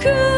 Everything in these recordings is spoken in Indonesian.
could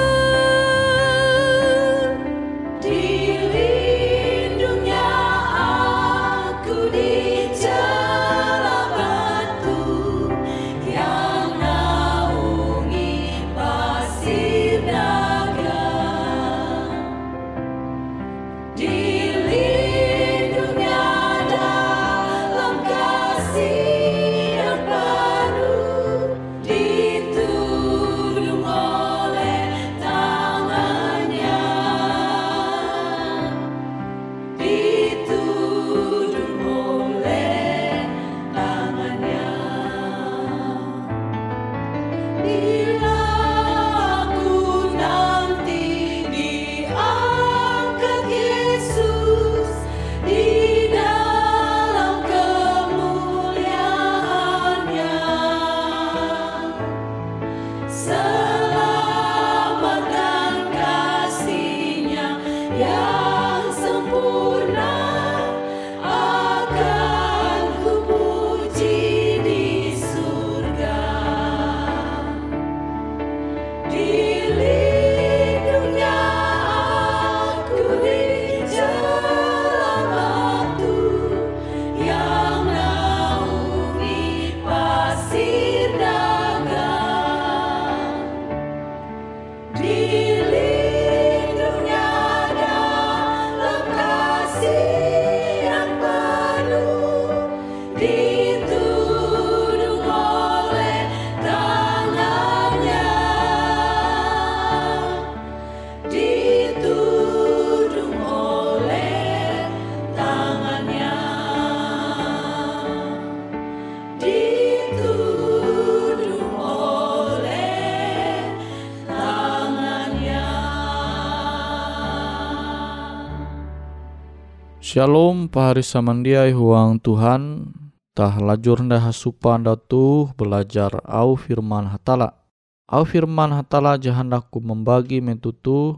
Shalom pahari samandiai huang Tuhan tah lajur nda hasupa nda tuh belajar au firman hatala. Au firman hatala jahandaku membagi mentutu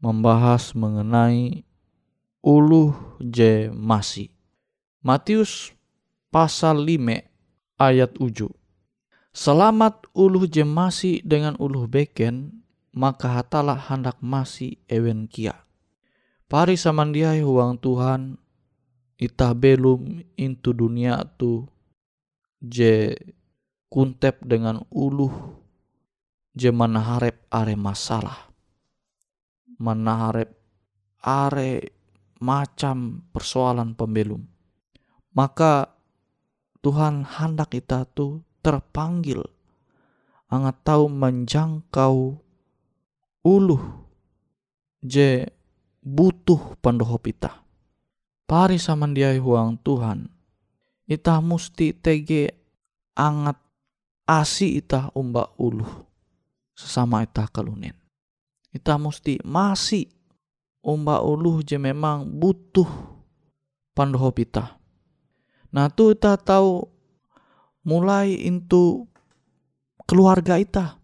membahas mengenai uluh je masi. Matius pasal 5 ayat uju. Selamat uluh je masih dengan uluh beken, maka hatalah hendak masih ewen kia. Pari samandiai huang Tuhan, itah belum into dunia tu je kuntep dengan uluh je manaharep are masalah. Manaharep are macam persoalan pembelum. Maka Tuhan hendak kita tuh terpanggil angat tahu menjangkau uluh je butuh pandoho pita. Pari sama dia huang Tuhan. Ita musti tege angat asi ita umba uluh sesama ita kalunen. Ita musti masih umba uluh je memang butuh pandoho pita. Nah tu ita tahu mulai into keluarga ita.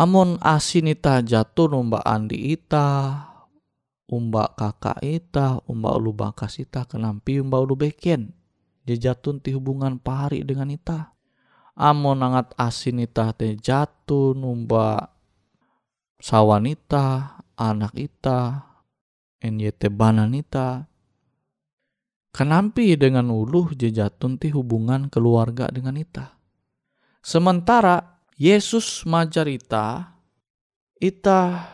Amon asin ita jatuh umba andi ita, umba kakak ita, umba ulu bakas ita, kenampi umba ulu beken. Dia jatuh ti hubungan pahari dengan ita. Amon angat asin ita te jatuh umba sawan ita, anak ita, NYT banan ita, Kenampi dengan uluh jejatun ti hubungan keluarga dengan ita. Sementara Yesus majar ita, ita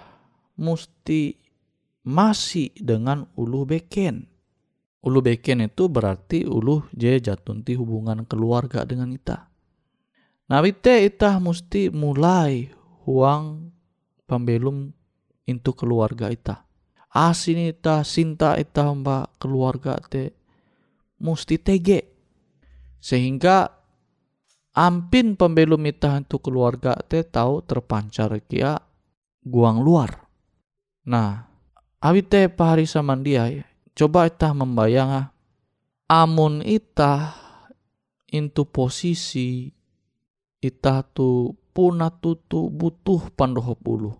musti masih dengan uluh beken. Ulu beken itu berarti uluh je jatun ti hubungan keluarga dengan ita. Nah ite ita musti mulai huang pembelum into keluarga ita. Asin ita, sinta ita mbak keluarga te musti tege. Sehingga ampin pembelum ita untuk keluarga te tahu terpancar kia guang luar. Nah, awi te pahari samandia coba ita membayang ah, amun ita into posisi ita tu puna tutu butuh pandohop ulu.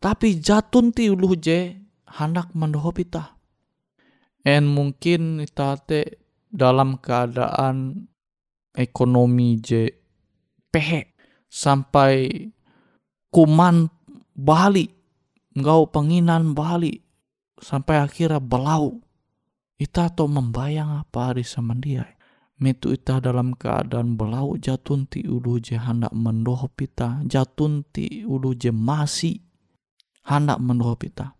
Tapi jatun ti ulu je hendak mandohop ita en mungkin tate dalam keadaan ekonomi je pehe sampai kuman bali ngau penginan bali sampai akhirnya belau ita to membayang apa hari semandia metu ita dalam keadaan belau jatun ti ulu je hendak mendohop ita jatun ti ulu je masih hendak mendohop ita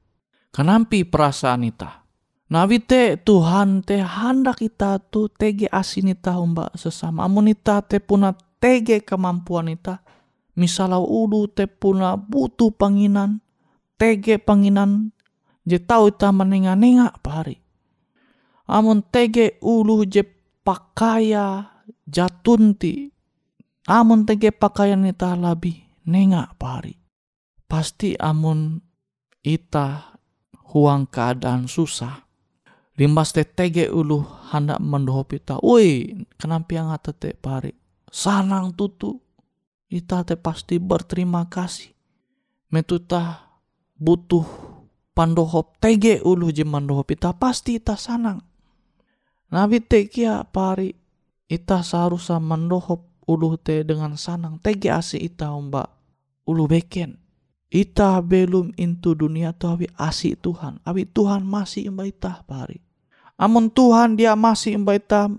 kenampi perasaan ita Nabi te Tuhan te hendak kita tu tege asin ita umba sesama. Amun ita te puna tege kemampuan ita. Misalnya ulu te puna butuh panginan. Tege panginan. Je tau ita menenga-nenga pari. Amun tege ulu je pakaya jatunti. Amun tege pakaian ita lebih nenga pari. Pasti amun ita huang keadaan susah limbas te tege ulu hendak mendohop ita. Woi, kenapa yang te pari? Sanang tutu. Ita te pasti berterima kasih. Metuta butuh pandohop tege ulu je mendohop ita. Pasti ita sanang. Nabi te kia pari. Ita seharusnya mendohop ulu te dengan sanang. Tege asi ita umba ulu beken. Ita belum into dunia tu awi asi Tuhan. Awi Tuhan masih umba ita pari Amun Tuhan dia masih membaita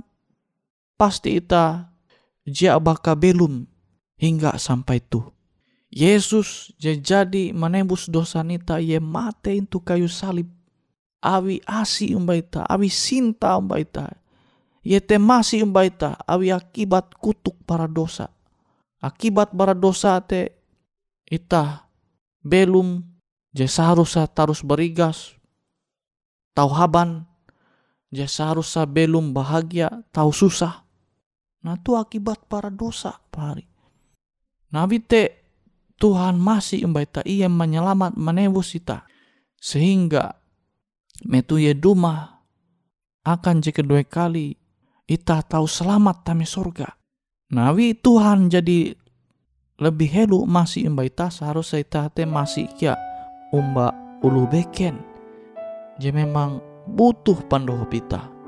pasti ita dia baka belum hingga sampai tu. Yesus jadi menembus dosa nita ye mate itu kayu salib. Awi asi umbaita, awi sinta umbaita. Ye te masih umbaita, awi akibat kutuk para dosa. Akibat para dosa te ita belum je seharusnya tarus berigas. Tau haban dia seharusnya belum bahagia, tahu susah. Nah itu akibat para dosa, pari. Nabi te Tuhan masih membaita ia menyelamat menebus kita. Sehingga metu ye duma akan jika dua kali ita tahu selamat tami surga. Nabi Tuhan jadi lebih helu masih membaita seharusnya ita te masih kia umba ulu beken. Jadi memang butuh pandoho pita.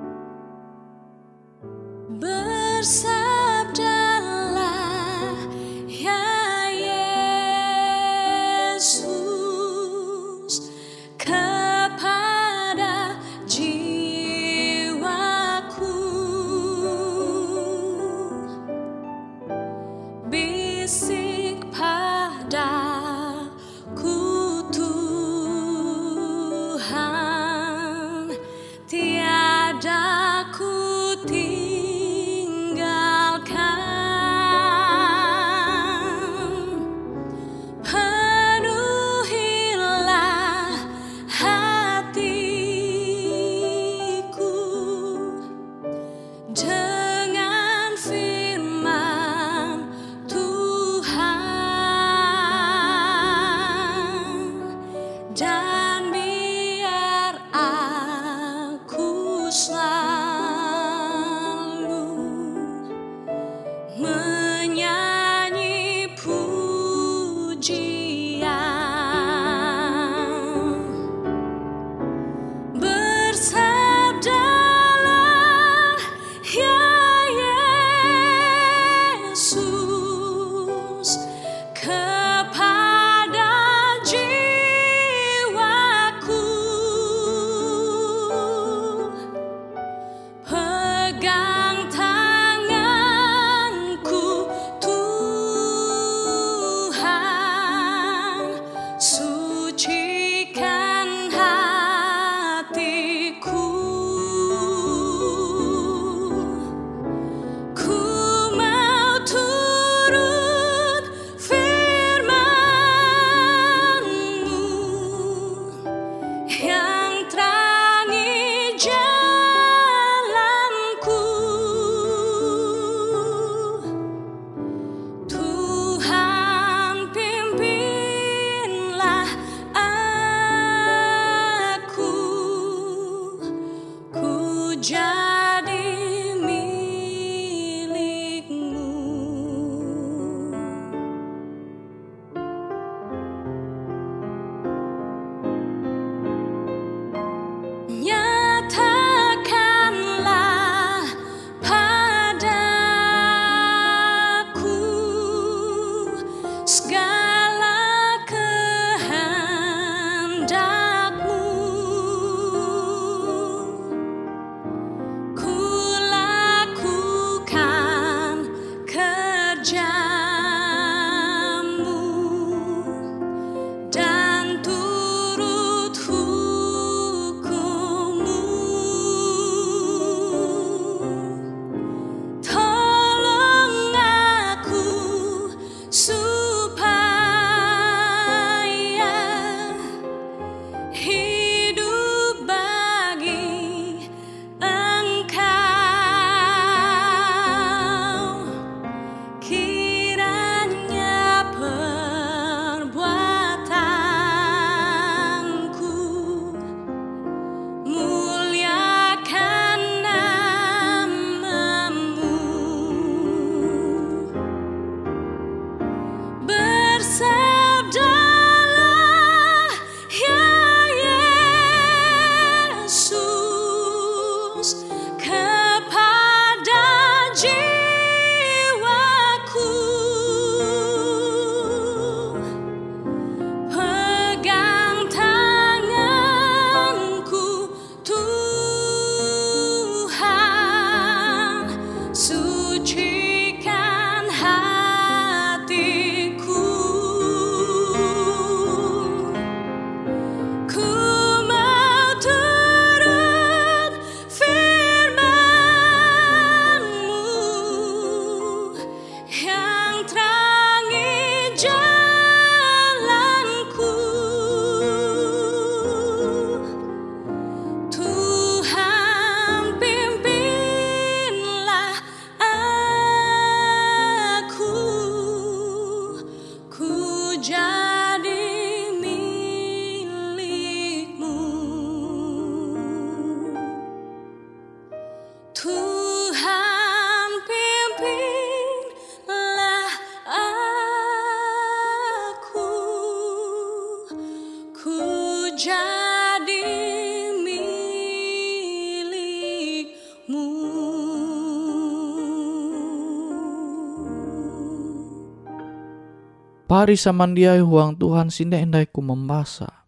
Pari samandiai huang Tuhan sinda endai ku membasa.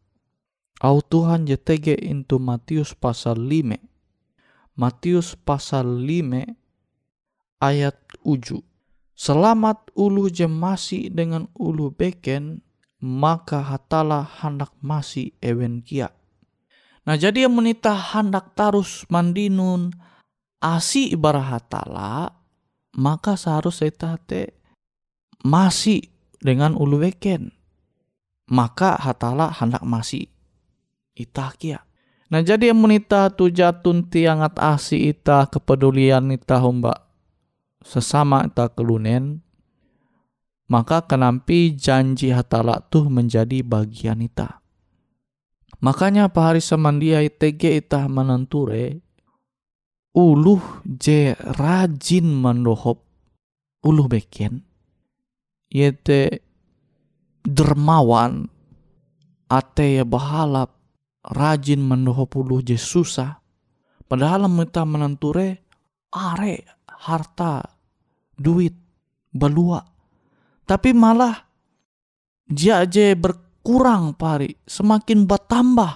Au Tuhan jetege into Matius pasal 5. Matius pasal 5 ayat uju. Selamat ulu jemasi dengan ulu beken, maka hatala hendak masih ewen kia. Nah jadi yang menita hendak tarus mandinun asi ibarat hatala, maka seharusnya te masih dengan ulu beken. Maka hatala hendak masih itah kia. Nah jadi yang menita tu jatun tiangat asi ita kepedulian ita humba sesama ita kelunen maka kenampi janji hatala tuh menjadi bagian ita. Makanya pahari semandia itege ita menenture uluh je rajin mendohop uluh beken yete dermawan ate ya bahalap rajin mendohop uluh je susah padahal kita menenture are harta duit, balua. Tapi malah dia aja berkurang pari, semakin bertambah,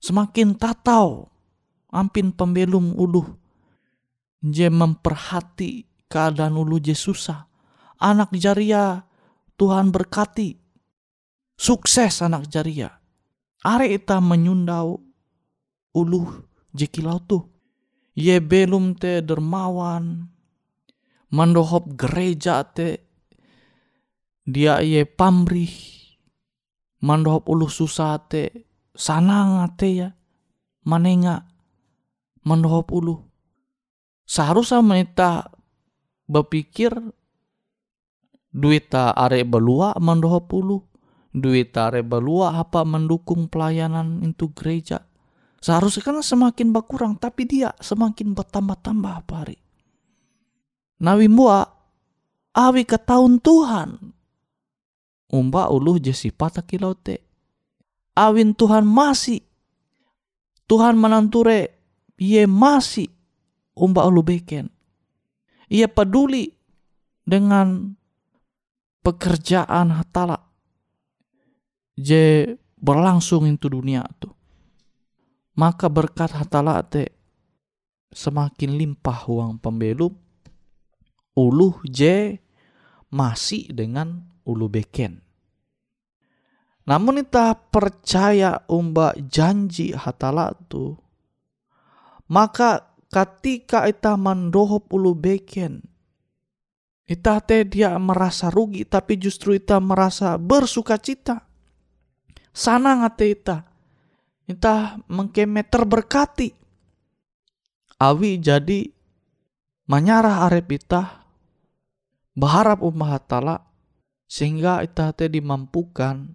semakin tatau, ampin pembelum uluh. Dia memperhati keadaan ulu je susah. Anak jaria Tuhan berkati. Sukses anak jaria. Are ita menyundau uluh jekilau tuh. Ye belum te dermawan, mandohop gereja te dia ye pamrih mandohop ulu susah te sanang te ya manenga mandohop ulu seharusnya menita berpikir duit ta are belua mandohop ulu duit are belua apa mendukung pelayanan itu gereja seharusnya kan semakin berkurang tapi dia semakin bertambah-tambah apa hari nawi mua awi ke tahun Tuhan. Umba uluh jesi patah kilau te. Awin Tuhan masih. Tuhan menanture ye masih umba ulu beken. Ia peduli dengan pekerjaan hatala. Je berlangsung itu dunia tu. Maka berkat hatala te semakin limpah uang pembelum ulu J masih dengan ulu beken. Namun kita percaya umba janji hatala tu, maka ketika kita mendohop ulu beken, kita teh dia merasa rugi tapi justru kita merasa bersuka cita. Sana ngate kita, kita mengkeme terberkati. Awi jadi menyarah arep kita berharap umat hatala sehingga ita te dimampukan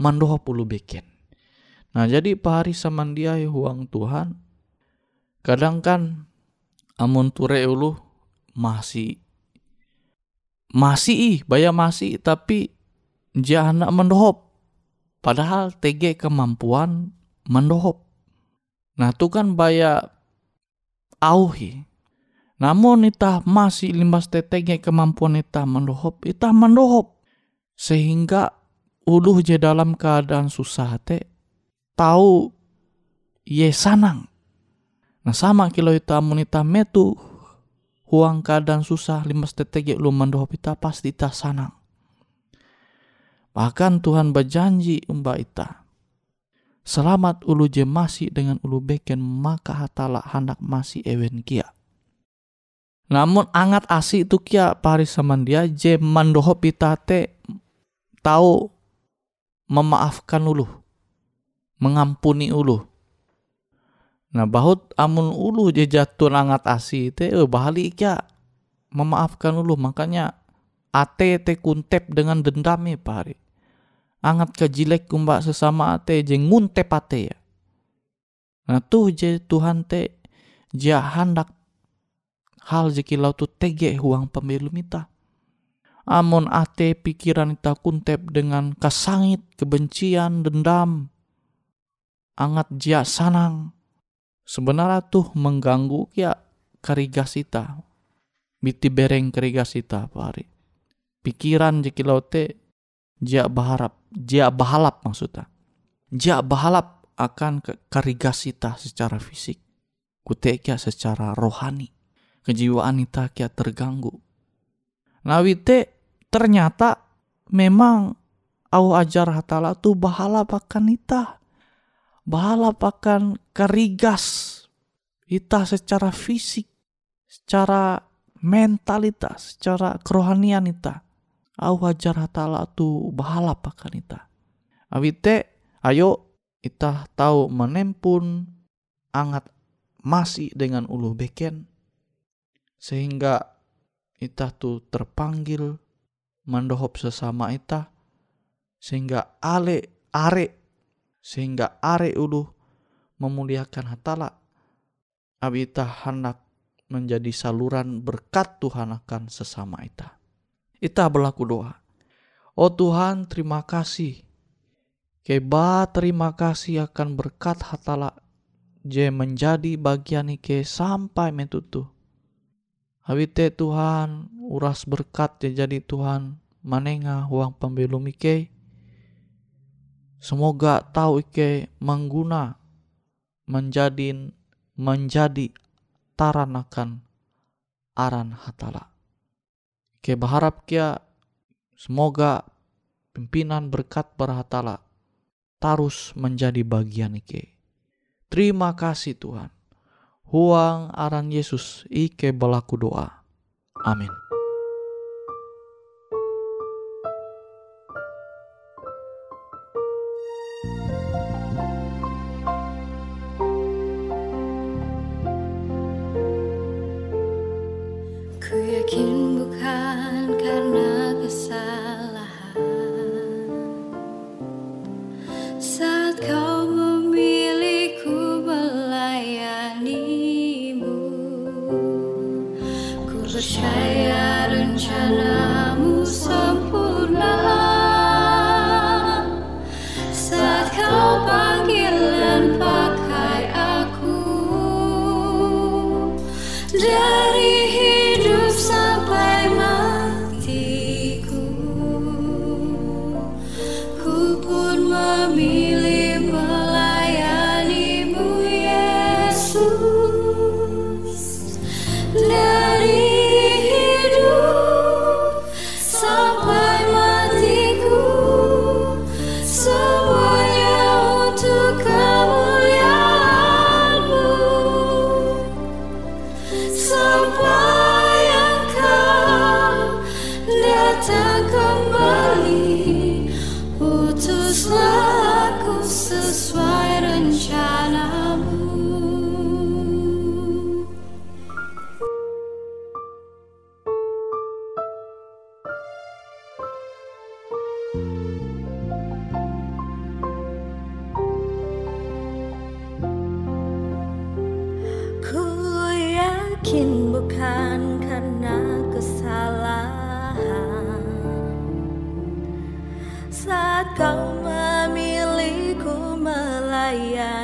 mandoha pulu beken. Nah jadi pahari samandia huang Tuhan kadang kan amun ture ulu masih masih ih baya masih tapi anak mendohop padahal TG kemampuan mendohop nah itu kan baya auhi namun ita masih limbas tetenge kemampuan ita mendohop, ita mendohop. Sehingga uluh je dalam keadaan susah te, tahu ye sanang. Nah sama kilo ita ita metu huang keadaan susah limbas tetege lu mendohop ita pasti ita sanang. Bahkan Tuhan berjanji umba ita. Selamat ulu je masih dengan ulu beken maka hatala hendak masih ewen kia. Namun angat asi itu kia paris dia je mandoho pitate tahu memaafkan ulu, mengampuni ulu. Nah bahut amun ulu je jatuh angat asi itu eh, bahali kia memaafkan ulu makanya ate te kuntep dengan dendam ya pari. Angat kejilek kumba sesama ate je nguntep ate ya. Nah tuh je Tuhan te dia hendak hal lau tu tege huang pemilu mita. Amun ate pikiran ita kuntep dengan kasangit, kebencian, dendam, angat jia sanang. Sebenarnya tuh mengganggu ya karigas ita. Biti bereng karigas ita pari. Pikiran lau te Jia berharap, jia berhalap maksudnya. Jia berhalap akan ke karigas ita secara fisik. Kutekia secara rohani. Kejiwaan ita kia terganggu. Nah wite ternyata memang au ajar hatala tu bahala akan ita. Bahala akan karigas ita secara fisik, secara mentalitas, secara kerohanian ita au hajar hatala tu bahala pakan ita. Awite ayo ita tahu menempun angat masih dengan ulu beken sehingga ita tu terpanggil mendohop sesama ita sehingga ale are sehingga are ulu memuliakan hatala abi hendak menjadi saluran berkat Tuhan akan sesama ita. Ita berlaku doa. Oh Tuhan terima kasih. Keba terima kasih akan berkat hatala je menjadi bagian ike sampai metutu. Habite Tuhan uras berkat je jadi Tuhan manenga uang pembelum ike. Semoga tahu ike mengguna menjadi menjadi taranakan aran hatala. Ke berharap kia semoga pimpinan berkat berhatala tarus menjadi bagian ike. Terima kasih Tuhan. Huang aran Yesus ike belaku doa. Amin. Mungkin bukan karena kesalahan. Saat kau memilihku melayani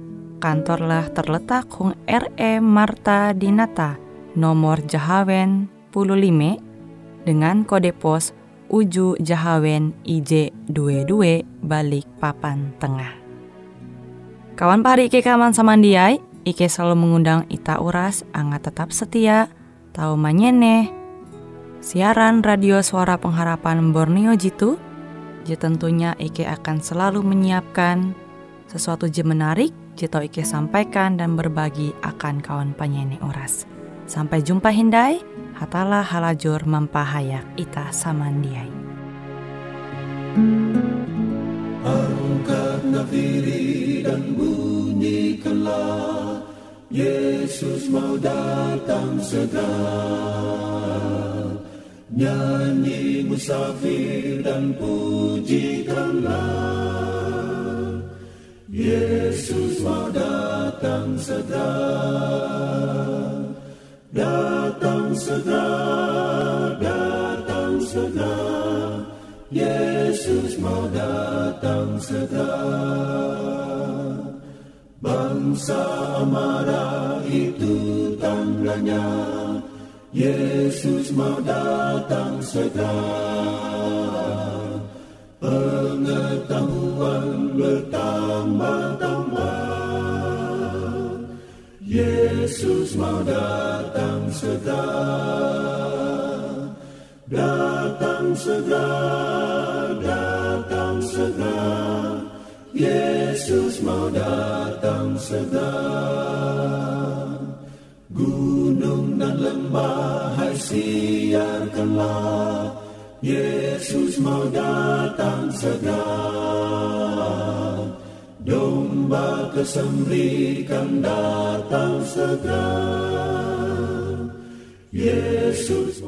kantorlah terletak Hung RE Marta Dinata, nomor Jahawen 15 dengan kode pos Uju Jahawen IJ 22 balik papan tengah. Kawan pari Ike kaman samandiai, Ike selalu mengundang Ita Uras, angga tetap setia, tahu manyene, siaran radio suara pengharapan Borneo Jitu, je tentunya Ike akan selalu menyiapkan sesuatu je menarik, Jito Ike sampaikan dan berbagi akan kawan penyanyi oras. Sampai jumpa Hindai, hatalah halajur mempahayak ita samandiai. Angkat nafiri dan bunyikanlah Yesus mau datang segera Nyanyi musafir dan pujikanlah Yesus mau datang segera. Datang segera Datang segera. Yesus mau datang segera. Bangsa marah itu tandanya Yesus mau datang segera. Pengetahuan bertambah-tambah Yesus mau datang segera. Datang segera, datang segera. Yesus mau datang segera. Gunung dan lembah hai siarkanlah Yesus mau datang segera Domba kesembrikan datang segera. Yesus